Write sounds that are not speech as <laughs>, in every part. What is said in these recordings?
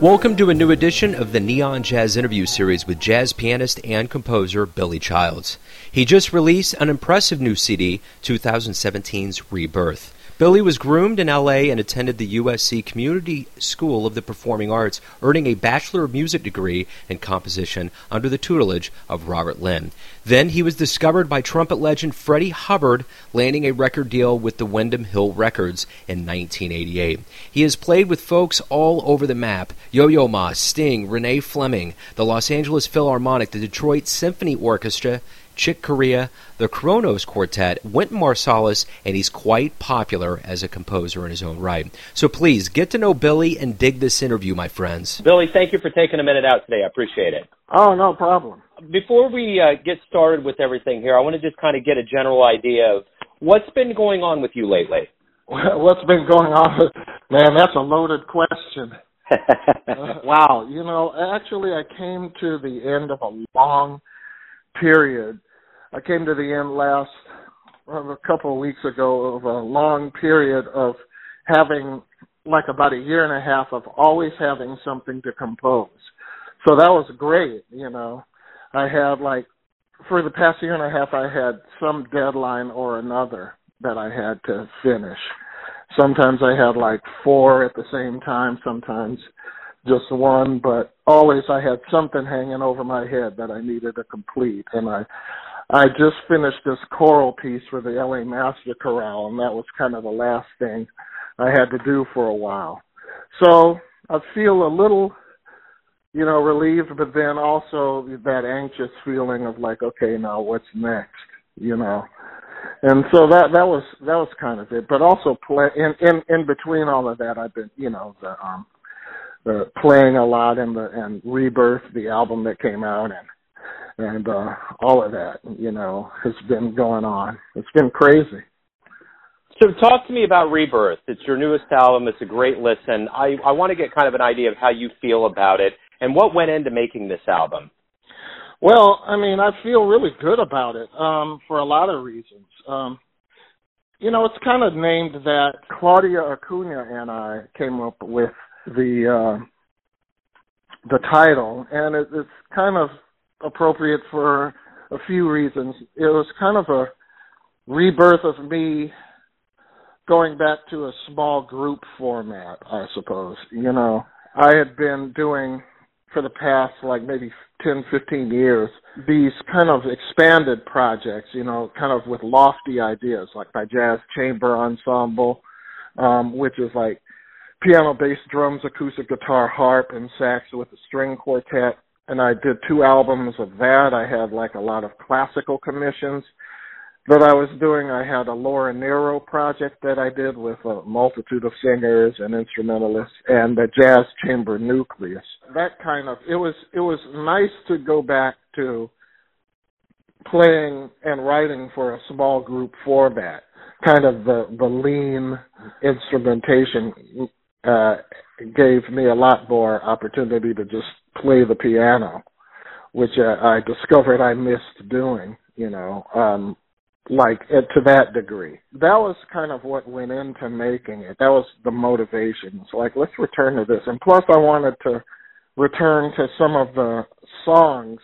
Welcome to a new edition of the Neon Jazz interview series with jazz pianist and composer Billy Childs. He just released an impressive new CD, 2017's Rebirth. Billy was groomed in LA and attended the USC Community School of the Performing Arts, earning a Bachelor of Music degree in composition under the tutelage of Robert Linn. Then he was discovered by trumpet legend Freddie Hubbard, landing a record deal with the Windham Hill Records in 1988. He has played with folks all over the map Yo Yo Ma, Sting, Renee Fleming, the Los Angeles Philharmonic, the Detroit Symphony Orchestra, Chick Corea, the Kronos Quartet, Wynton Marsalis, and he's quite popular as a composer in his own right. So please get to know Billy and dig this interview, my friends. Billy, thank you for taking a minute out today. I appreciate it. Oh, no problem. Before we uh, get started with everything here, I want to just kind of get a general idea of what's been going on with you lately. What's been going on? Man, that's a loaded question. uh, <laughs> wow, you know, actually, I came to the end of a long period I came to the end last a couple of weeks ago of a long period of having like about a year and a half of always having something to compose. So that was great, you know. I had like for the past year and a half I had some deadline or another that I had to finish. Sometimes I had like four at the same time, sometimes just one, but always I had something hanging over my head that I needed to complete and I I just finished this choral piece for the LA Master Chorale, and that was kind of the last thing I had to do for a while. So I feel a little, you know, relieved, but then also that anxious feeling of like, okay, now what's next, you know? And so that that was that was kind of it. But also play in in in between all of that, I've been, you know, the um, the playing a lot in the and Rebirth, the album that came out, and and uh all of that you know has been going on. It's been crazy. So talk to me about rebirth. It's your newest album. It's a great listen. I i want to get kind of an idea of how you feel about it and what went into making this album. Well i mean i feel really good about it um for a lot of reasons. Um you know it's kind of named that claudia acuna and i came up with the uh the title and it, it's kind of appropriate for a few reasons. It was kind of a rebirth of me going back to a small group format, I suppose. You know, I had been doing for the past like maybe 10, 15 years these kind of expanded projects, you know, kind of with lofty ideas like my jazz chamber ensemble, um, which is like piano, bass, drums, acoustic guitar, harp, and sax with a string quartet and I did two albums of that. I had like a lot of classical commissions that I was doing. I had a Laura Nyro project that I did with a multitude of singers and instrumentalists and the jazz chamber nucleus. That kind of it was it was nice to go back to playing and writing for a small group format. Kind of the the lean instrumentation uh gave me a lot more opportunity to just play the piano, which uh, I discovered I missed doing, you know, um, like uh, to that degree. That was kind of what went into making it. That was the motivation. It's like, let's return to this. And plus, I wanted to return to some of the songs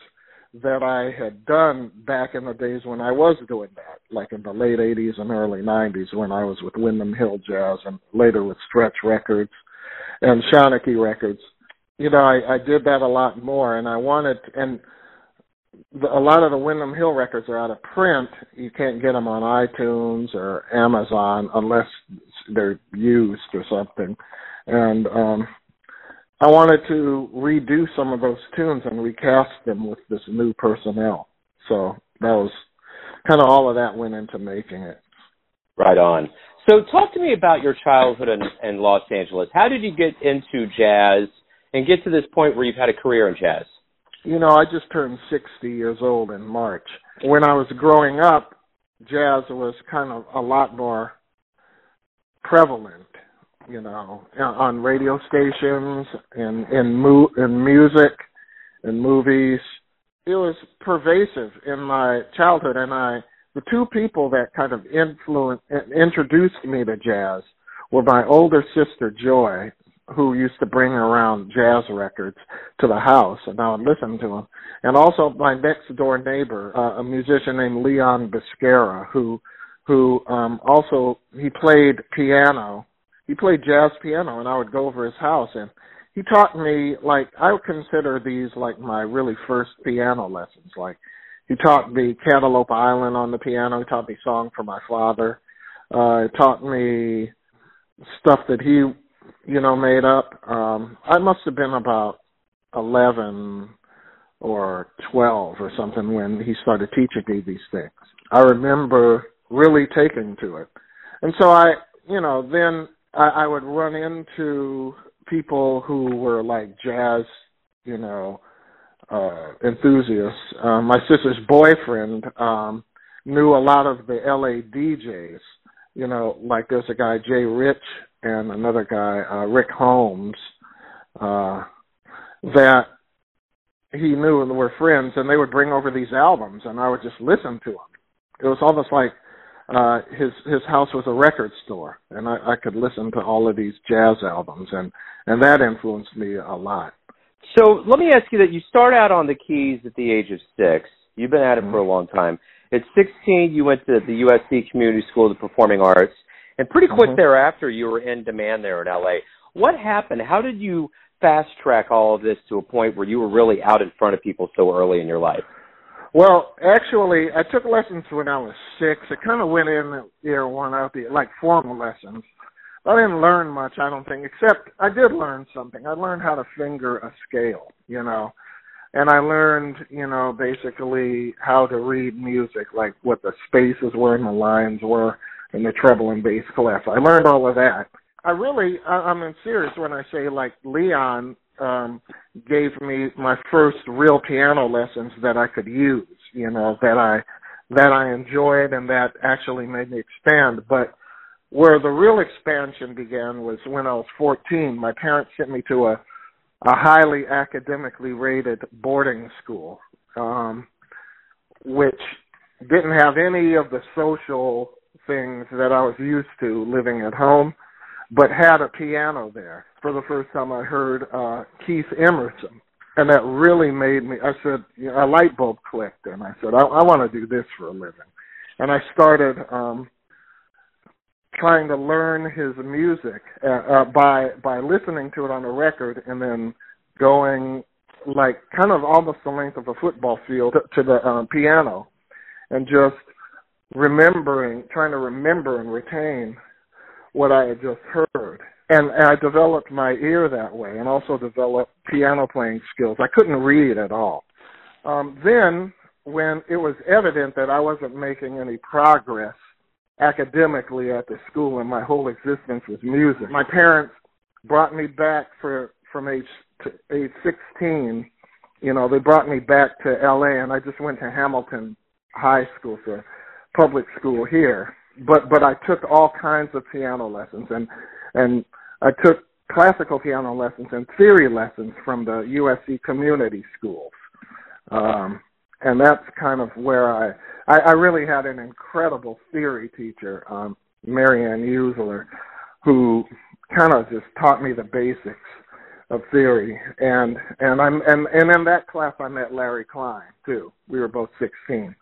that I had done back in the days when I was doing that, like in the late 80s and early 90s when I was with Windham Hill Jazz and later with Stretch Records and Shanachie Records you know, I, I did that a lot more, and I wanted, and the, a lot of the Windham Hill records are out of print. You can't get them on iTunes or Amazon unless they're used or something. And um I wanted to redo some of those tunes and recast them with this new personnel. So that was kind of all of that went into making it. Right on. So talk to me about your childhood in, in Los Angeles. How did you get into jazz? And get to this point where you've had a career in jazz? You know, I just turned 60 years old in March. When I was growing up, jazz was kind of a lot more prevalent, you know, on radio stations and in mu- in music and movies. It was pervasive in my childhood and I the two people that kind of influenced introduced me to jazz were my older sister Joy who used to bring around jazz records to the house, and I would listen to them. And also my next door neighbor, uh, a musician named Leon Biscara, who who um also he played piano. He played jazz piano, and I would go over his house and he taught me like I would consider these like my really first piano lessons. Like he taught me Cantaloupe Island on the piano. He taught me Song for My Father. Uh, taught me stuff that he, you know, made up. Um, I must have been about eleven or twelve or something when he started teaching me these things. I remember really taking to it, and so I, you know, then I, I would run into people who were like jazz, you know, uh enthusiasts. Um, my sister's boyfriend um knew a lot of the LA DJs. You know, like there's a guy Jay Rich and another guy uh Rick Holmes uh that he knew and were friends and they would bring over these albums and I would just listen to them. It was almost like uh his his house was a record store and I, I could listen to all of these jazz albums and and that influenced me a lot. So let me ask you that you start out on the keys at the age of six. You've been at it mm-hmm. for a long time. At 16, you went to the USC Community School of the Performing Arts, and pretty quick mm-hmm. thereafter, you were in demand there in LA. What happened? How did you fast track all of this to a point where you were really out in front of people so early in your life? Well, actually, I took lessons when I was six. It kind of went in year one out the like formal lessons. I didn't learn much, I don't think, except I did learn something. I learned how to finger a scale, you know. And I learned, you know, basically how to read music, like what the spaces were and the lines were in the treble and bass clef. I learned all of that. I really, I, I'm in serious when I say like Leon um gave me my first real piano lessons that I could use, you know, that I that I enjoyed and that actually made me expand. But where the real expansion began was when I was 14. My parents sent me to a a highly academically rated boarding school, um, which didn't have any of the social things that I was used to living at home but had a piano there. For the first time, I heard uh, Keith Emerson, and that really made me. I said, you know, a light bulb clicked, and I said, I, I want to do this for a living. And I started um, trying to learn his music uh, uh, by by listening to it on a record, and then going like kind of almost the length of a football field to, to the uh, piano, and just remembering, trying to remember and retain what I had just heard. And, and I developed my ear that way and also developed piano playing skills. I couldn't read at all. Um, then, when it was evident that I wasn't making any progress academically at the school and my whole existence was music, my parents brought me back for from age to age 16. You know, they brought me back to LA and I just went to Hamilton High School, so public school here but but I took all kinds of piano lessons and and I took classical piano lessons and theory lessons from the USC community schools. Um, and that's kind of where I, I I really had an incredible theory teacher, um, Marianne Uszler, who kind of just taught me the basics of theory and and I'm and and in that class I met Larry Klein too. We were both 16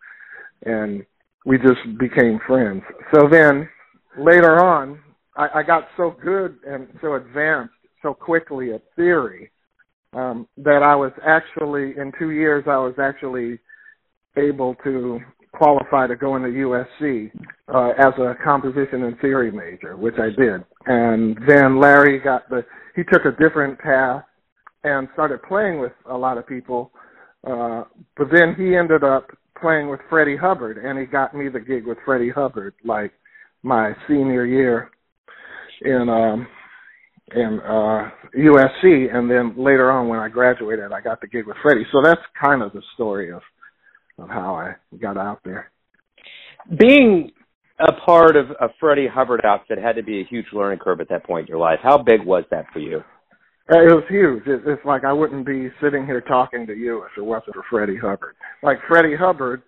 and we just became friends. So then later on, I, I got so good and so advanced so quickly at theory um, that I was actually in two years I was actually able to qualify to go into USC uh, as a composition and theory major, which I did. And then Larry got the he took a different path and started playing with a lot of people. Uh, but then he ended up playing with Freddie Hubbard, and he got me the gig with Freddie Hubbard, like my senior year in um in uh USC, and then later on when I graduated, I got the gig with Freddie. So that's kind of the story of of how I got out there. Being a part of a Freddie Hubbard outfit had to be a huge learning curve at that point in your life. How big was that for you? Uh, it was huge. It, it's like I wouldn't be sitting here talking to you if it wasn't for Freddie Hubbard. Like Freddie Hubbard,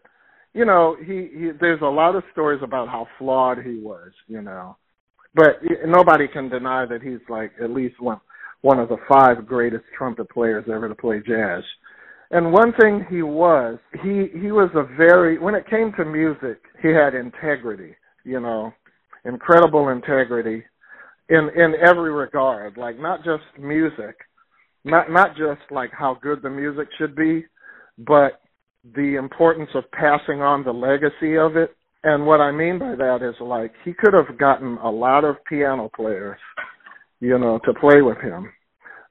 you know, he, he there's a lot of stories about how flawed he was, you know, but nobody can deny that he's like at least one one of the five greatest trumpet players ever to play jazz. And one thing he was, he he was a very when it came to music, he had integrity, you know, incredible integrity in in every regard, like not just music, not not just like how good the music should be, but the importance of passing on the legacy of it. And what I mean by that is like he could have gotten a lot of piano players, you know, to play with him,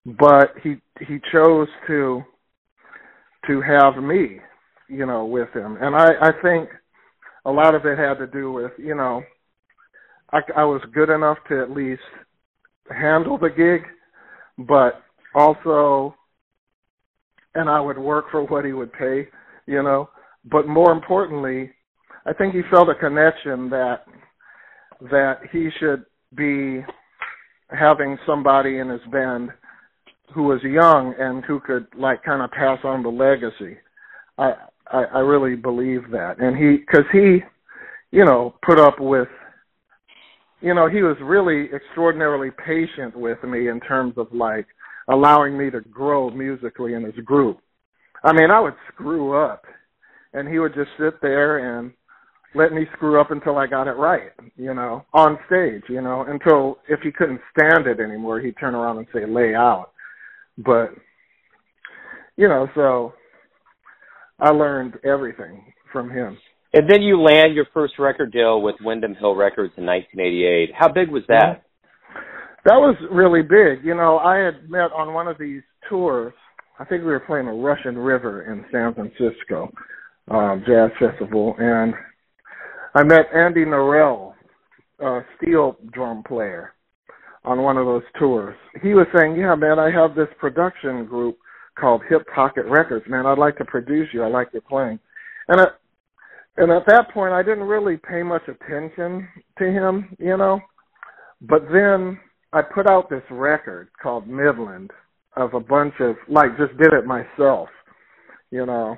but he he chose to to have me, you know, with him. And I, I think a lot of it had to do with, you know, I, I was good enough to at least handle the gig, but also, and I would work for what he would pay, you know. But more importantly, I think he felt a connection that that he should be having somebody in his band who was young and who could like kind of pass on the legacy. I I, I really believe that, and he because he, you know, put up with. You know, he was really extraordinarily patient with me in terms of like allowing me to grow musically in his group. I mean, I would screw up, and he would just sit there and let me screw up until I got it right, you know, on stage, you know, until if he couldn't stand it anymore, he'd turn around and say, lay out. But you know, so I learned everything from him. And then you land your first record deal with Windham Hill Records in 1988. How big was that? That was really big. You know, I had met on one of these tours. I think we were playing a Russian River in San Francisco um, jazz festival, and I met Andy Narell, a steel drum player, on one of those tours. He was saying, "Yeah, man, I have this production group called Hip Pocket Records. Man, I'd like to produce you. I like your playing." And at and at that point, I didn't really pay much attention to him, you know. But then I put out this record called Midland of a bunch of like just did it myself, you know,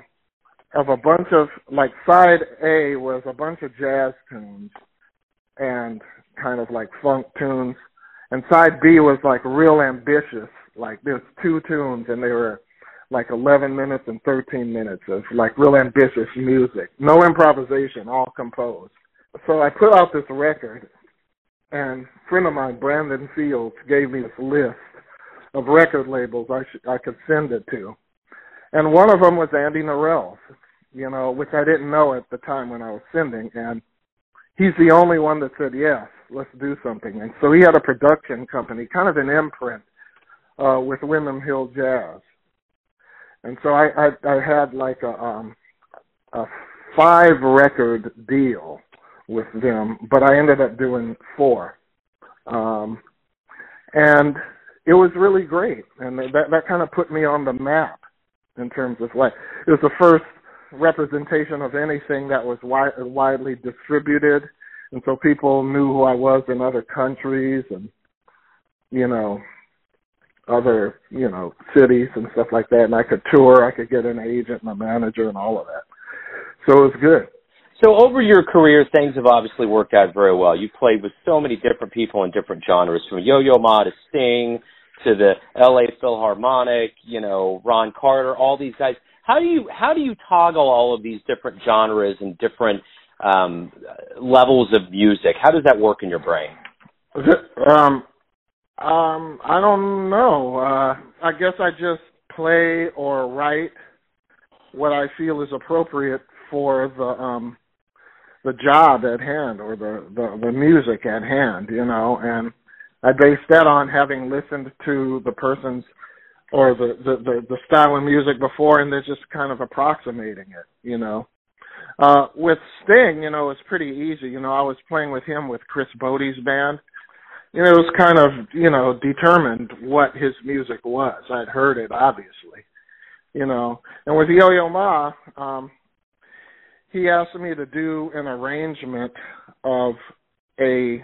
of a bunch of like side A was a bunch of jazz tunes and kind of like funk tunes and side B was like real ambitious. Like there's two tunes and they were like 11 minutes and 13 minutes of like real ambitious music. No improvisation, all composed. So I put out this record and a friend of mine, Brandon Fields, gave me this list of record labels I sh- I could send it to. And one of them was Andy Narell, you know, which I didn't know at the time when I was sending and he's the only one that said yes let's do something. And so he had a production company, kind of an imprint, uh, with Windham Hill Jazz. And so I, I, I had like a, um, a five record deal with them, but I ended up doing four. Um, and it was really great. And that, that kind of put me on the map in terms of like, it was the first representation of anything that was wi- widely distributed and so people knew who I was in other countries and you know other you know cities and stuff like that and I could tour I could get an agent and a manager and all of that so it was good so over your career things have obviously worked out very well You've played with so many different people in different genres from Yo-Yo Ma to Sting to the LA Philharmonic you know Ron Carter all these guys how do you how do you toggle all of these different genres and different um, levels of music? How does that work in your brain? Um, um, I don't know. Uh, I guess I just play or write what I feel is appropriate for the um the job at hand or the, the the music at hand, you know, and I base that on having listened to the person's or the, the the the style of music before and then just kind of approximating it, you know. Uh, with Sting, you know, it's pretty easy. You know, I was playing with him with Chris Botti's band. You know, it was kind of, you know, determined what his music was. I'd heard it, obviously. You know, and with Yo-Yo Ma, um, he asked me to do an arrangement of a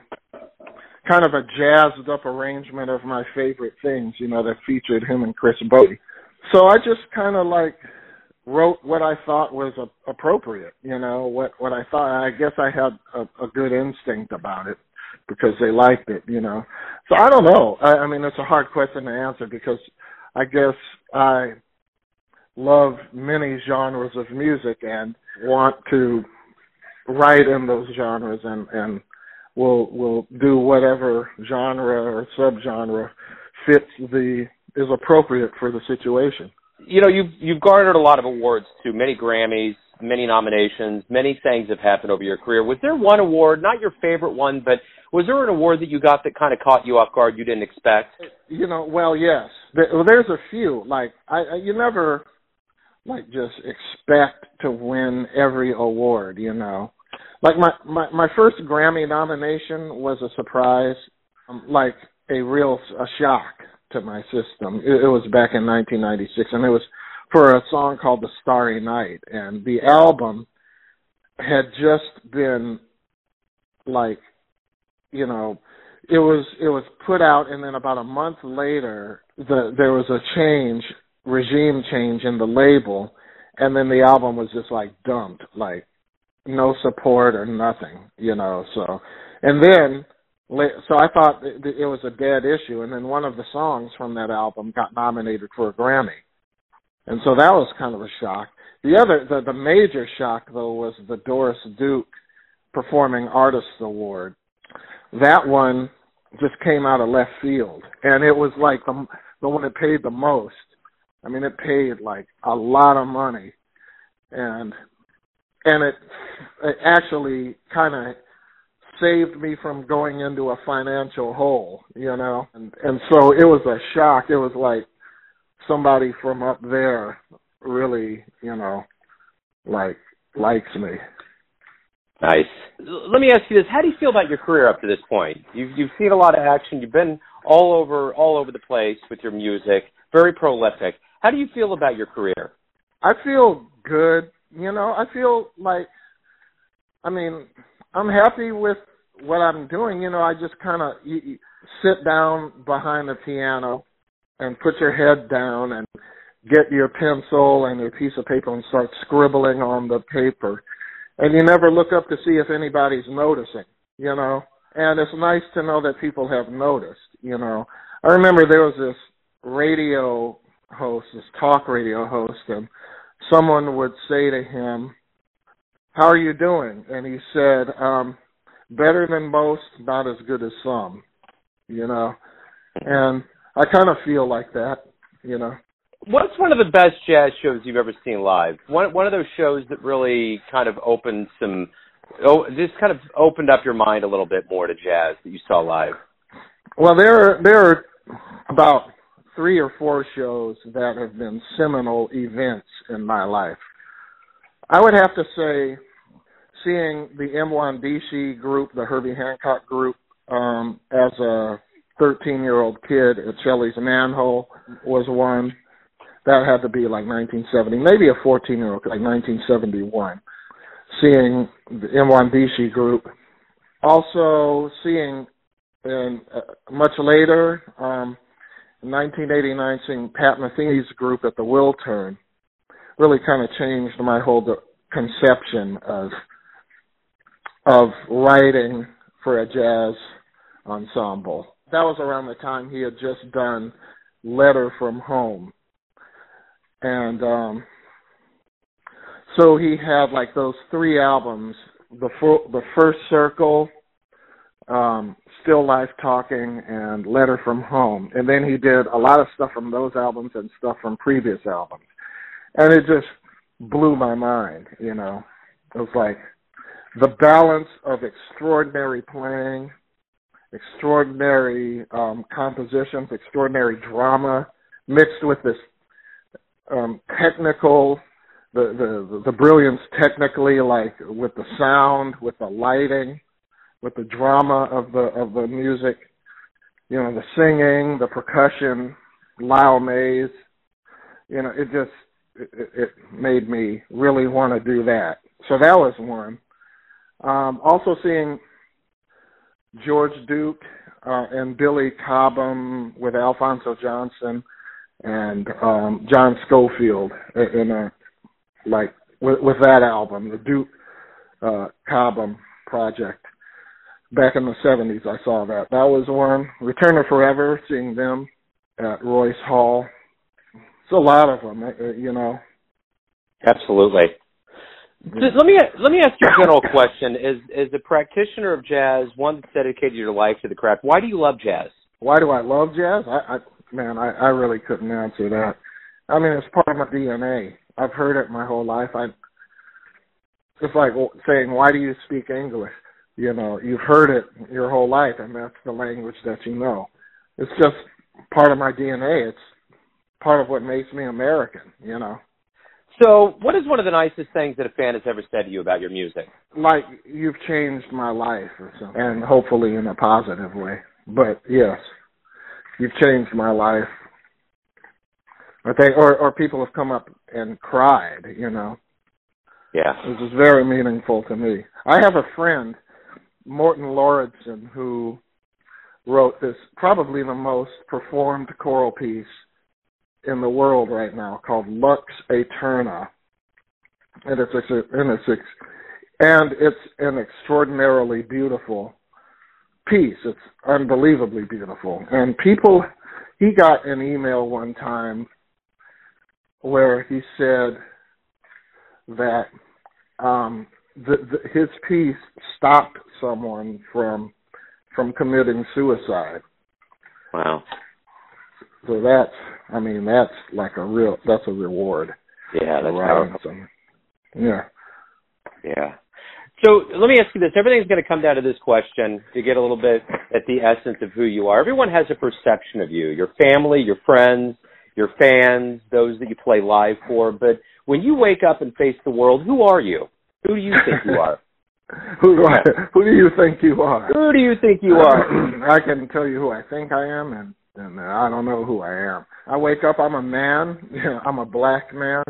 kind of a jazzed up arrangement of my favorite things, you know, that featured him and Chris Botti. So I just kind of like wrote what I thought was a, appropriate. You know what what I thought. I guess I had a, a good instinct about it. Because they liked it, you know. So I don't know. I, I mean, it's a hard question to answer because I guess I love many genres of music and want to write in those genres and and will will do whatever genre or subgenre fits the is appropriate for the situation. You know, you've you've garnered a lot of awards too, many Grammys, many nominations, many things have happened over your career. Was there one award, not your favorite one, but was there an award that you got that kind of caught you off guard you didn't expect? You know, well, yes. There's a few. Like I, you never like just expect to win every award. You know, like my my my first Grammy nomination was a surprise, um, like a real a shock to my system. It, it was back in 1996, and it was for a song called "The Starry Night," and the album had just been like, you know, it was it was put out, and then about a month later, the there was a change, regime change in the label, and then the album was just like dumped, like no support or nothing, you know. So, and then so I thought it was a dead issue, and then one of the songs from that album got nominated for a Grammy, and so that was kind of a shock. The other, the, the major shock though, was the Doris Duke Performing Artists Award. That one just came out of left field, and it was like the the one that paid the most. I mean, it paid like a lot of money, and and it, it actually kind of saved me from going into a financial hole, you know. And and so it was a shock. It was like somebody from up there really, you know, like likes me. Nice. Let me ask you this: How do you feel about your career up to this point? You've you've seen a lot of action. You've been all over all over the place with your music. Very prolific. How do you feel about your career? I feel good. You know, I feel like, I mean, I'm happy with what I'm doing. You know, I just kind of sit down behind the piano and put your head down and get your pencil and your piece of paper and start scribbling on the paper. And you never look up to see if anybody's noticing, you know. And it's nice to know that people have noticed, you know. I remember there was this radio host, this talk radio host, and someone would say to him, How are you doing? And he said, um, better than most, not as good as some, you know. And I kind of feel like that, you know. What's one of the best jazz shows you've ever seen live? One one of those shows that really kind of opened some, oh, just kind of opened up your mind a little bit more to jazz that you saw live. Well, there are there are about three or four shows that have been seminal events in my life. I would have to say seeing the Mwandishi group, the Herbie Hancock group, um, as a 13 year old kid at Shelly's Manne-Hole was one. That had to be like 1970, maybe a 14 year old, like 1971. Seeing the Mwandishi group. Also seeing, and uh, much later, um, in 1989, seeing Pat Metheny's group at the Will Turn really kind of changed my whole conception of of writing for a jazz ensemble. That was around the time he had just done Letter from Home. And um so he had like those three albums, the full, the first circle, um, Still Life Talking, and Letter from Home. And then he did a lot of stuff from those albums and stuff from previous albums. And it just blew my mind, you know. It was like the balance of extraordinary playing, extraordinary um, compositions, extraordinary drama, mixed with this um, technical, the, the the brilliance technically, like with the sound, with the lighting, with the drama of the of the music, you know, the singing, the percussion, Lyle Mays, you know, it just it, it made me really want to do that. So that was one. Um, also seeing George Duke uh, and Billy Cobham with Alphonso Johnson and um, John Scofield in a like with, with that album, the Duke uh, Cobham project. back in the 70s, I saw that. That was one. Return of Forever, seeing them at Royce Hall. It's a lot of them, uh, you know. Absolutely. Let me let me ask you a general <coughs> question: As as a practitioner of jazz, one that's dedicated your life to the craft, why do you love jazz? Why do I love jazz? I, I man, I, I really couldn't answer that. I mean, it's part of my DNA. I've heard it my whole life. I it's like saying, "Why do you speak English?" You know, you've heard it your whole life, and that's the language that you know. It's just part of my DNA. It's part of what makes me American. You know. So, what is one of the nicest things that a fan has ever said to you about your music? Like you've changed my life or something, and hopefully in a positive way. But yes, you've changed my life. I think, or or people have come up and cried. You know. Yeah. This is very meaningful to me. I have a friend, Morton Lauridsen, who wrote this probably the most performed choral piece in the world right now called Lux Aeterna. And it's, and it's, and it's an extraordinarily beautiful piece. It's unbelievably beautiful. And people, he got an email one time where he said that um, the, the, his piece stopped someone from from committing suicide. Wow. So that's, I mean, that's like a real, that's a reward. Yeah, that's powerful. Yeah. Yeah. So let me ask you this. Everything's going to come down to this question to get a little bit at the essence of who you are. Everyone has a perception of you, your family, your friends, your fans, those that you play live for. But when you wake up and face the world, who are you? Who do you think you are? <laughs> who do I, who do you think you are? Who do you think you are? <clears throat> I can tell you who I think I am, and and I don't know who I am. I wake up, I'm a man. <laughs> I'm a black man.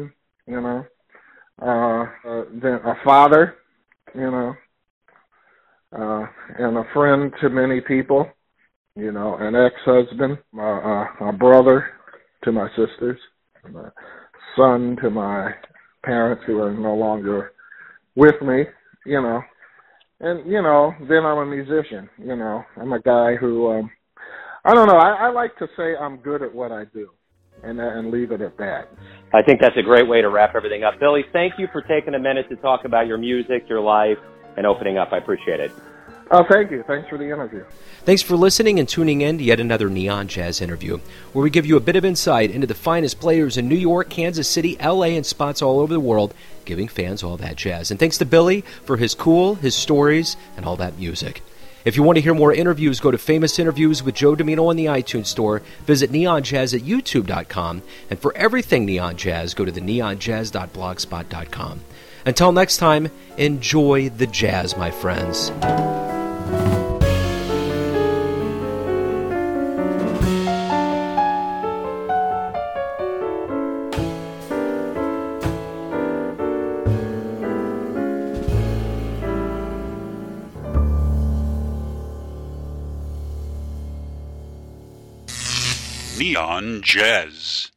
You know, uh, uh, then a father. You know, uh, and a friend to many people. You know, an ex-husband, uh, uh, a brother to my sisters, a son to my parents who are no longer with me. You know, and you know, then I'm a musician. You know, I'm a guy who um, I don't know. I, I like to say I'm good at what I do, and uh, and leave it at that. I think that's a great way to wrap everything up, Billy. Thank you for taking a minute to talk about your music, your life, and opening up. I appreciate it. Oh, thank you. Thanks for the interview. Thanks for listening and tuning in to yet another Neon Jazz interview, where we give you a bit of insight into the finest players in New York, Kansas City, LA, and spots all over the world, giving fans all that jazz. And thanks to Billy for his cool, his stories, and all that music. If you want to hear more interviews, go to Famous Interviews with Joe Dimino on the iTunes Store. Visit neonjazz at youtube.com. And for everything Neon Jazz, go to the neonjazz.blogspot.com. Until next time, enjoy the jazz, my friends. Neon Jazz.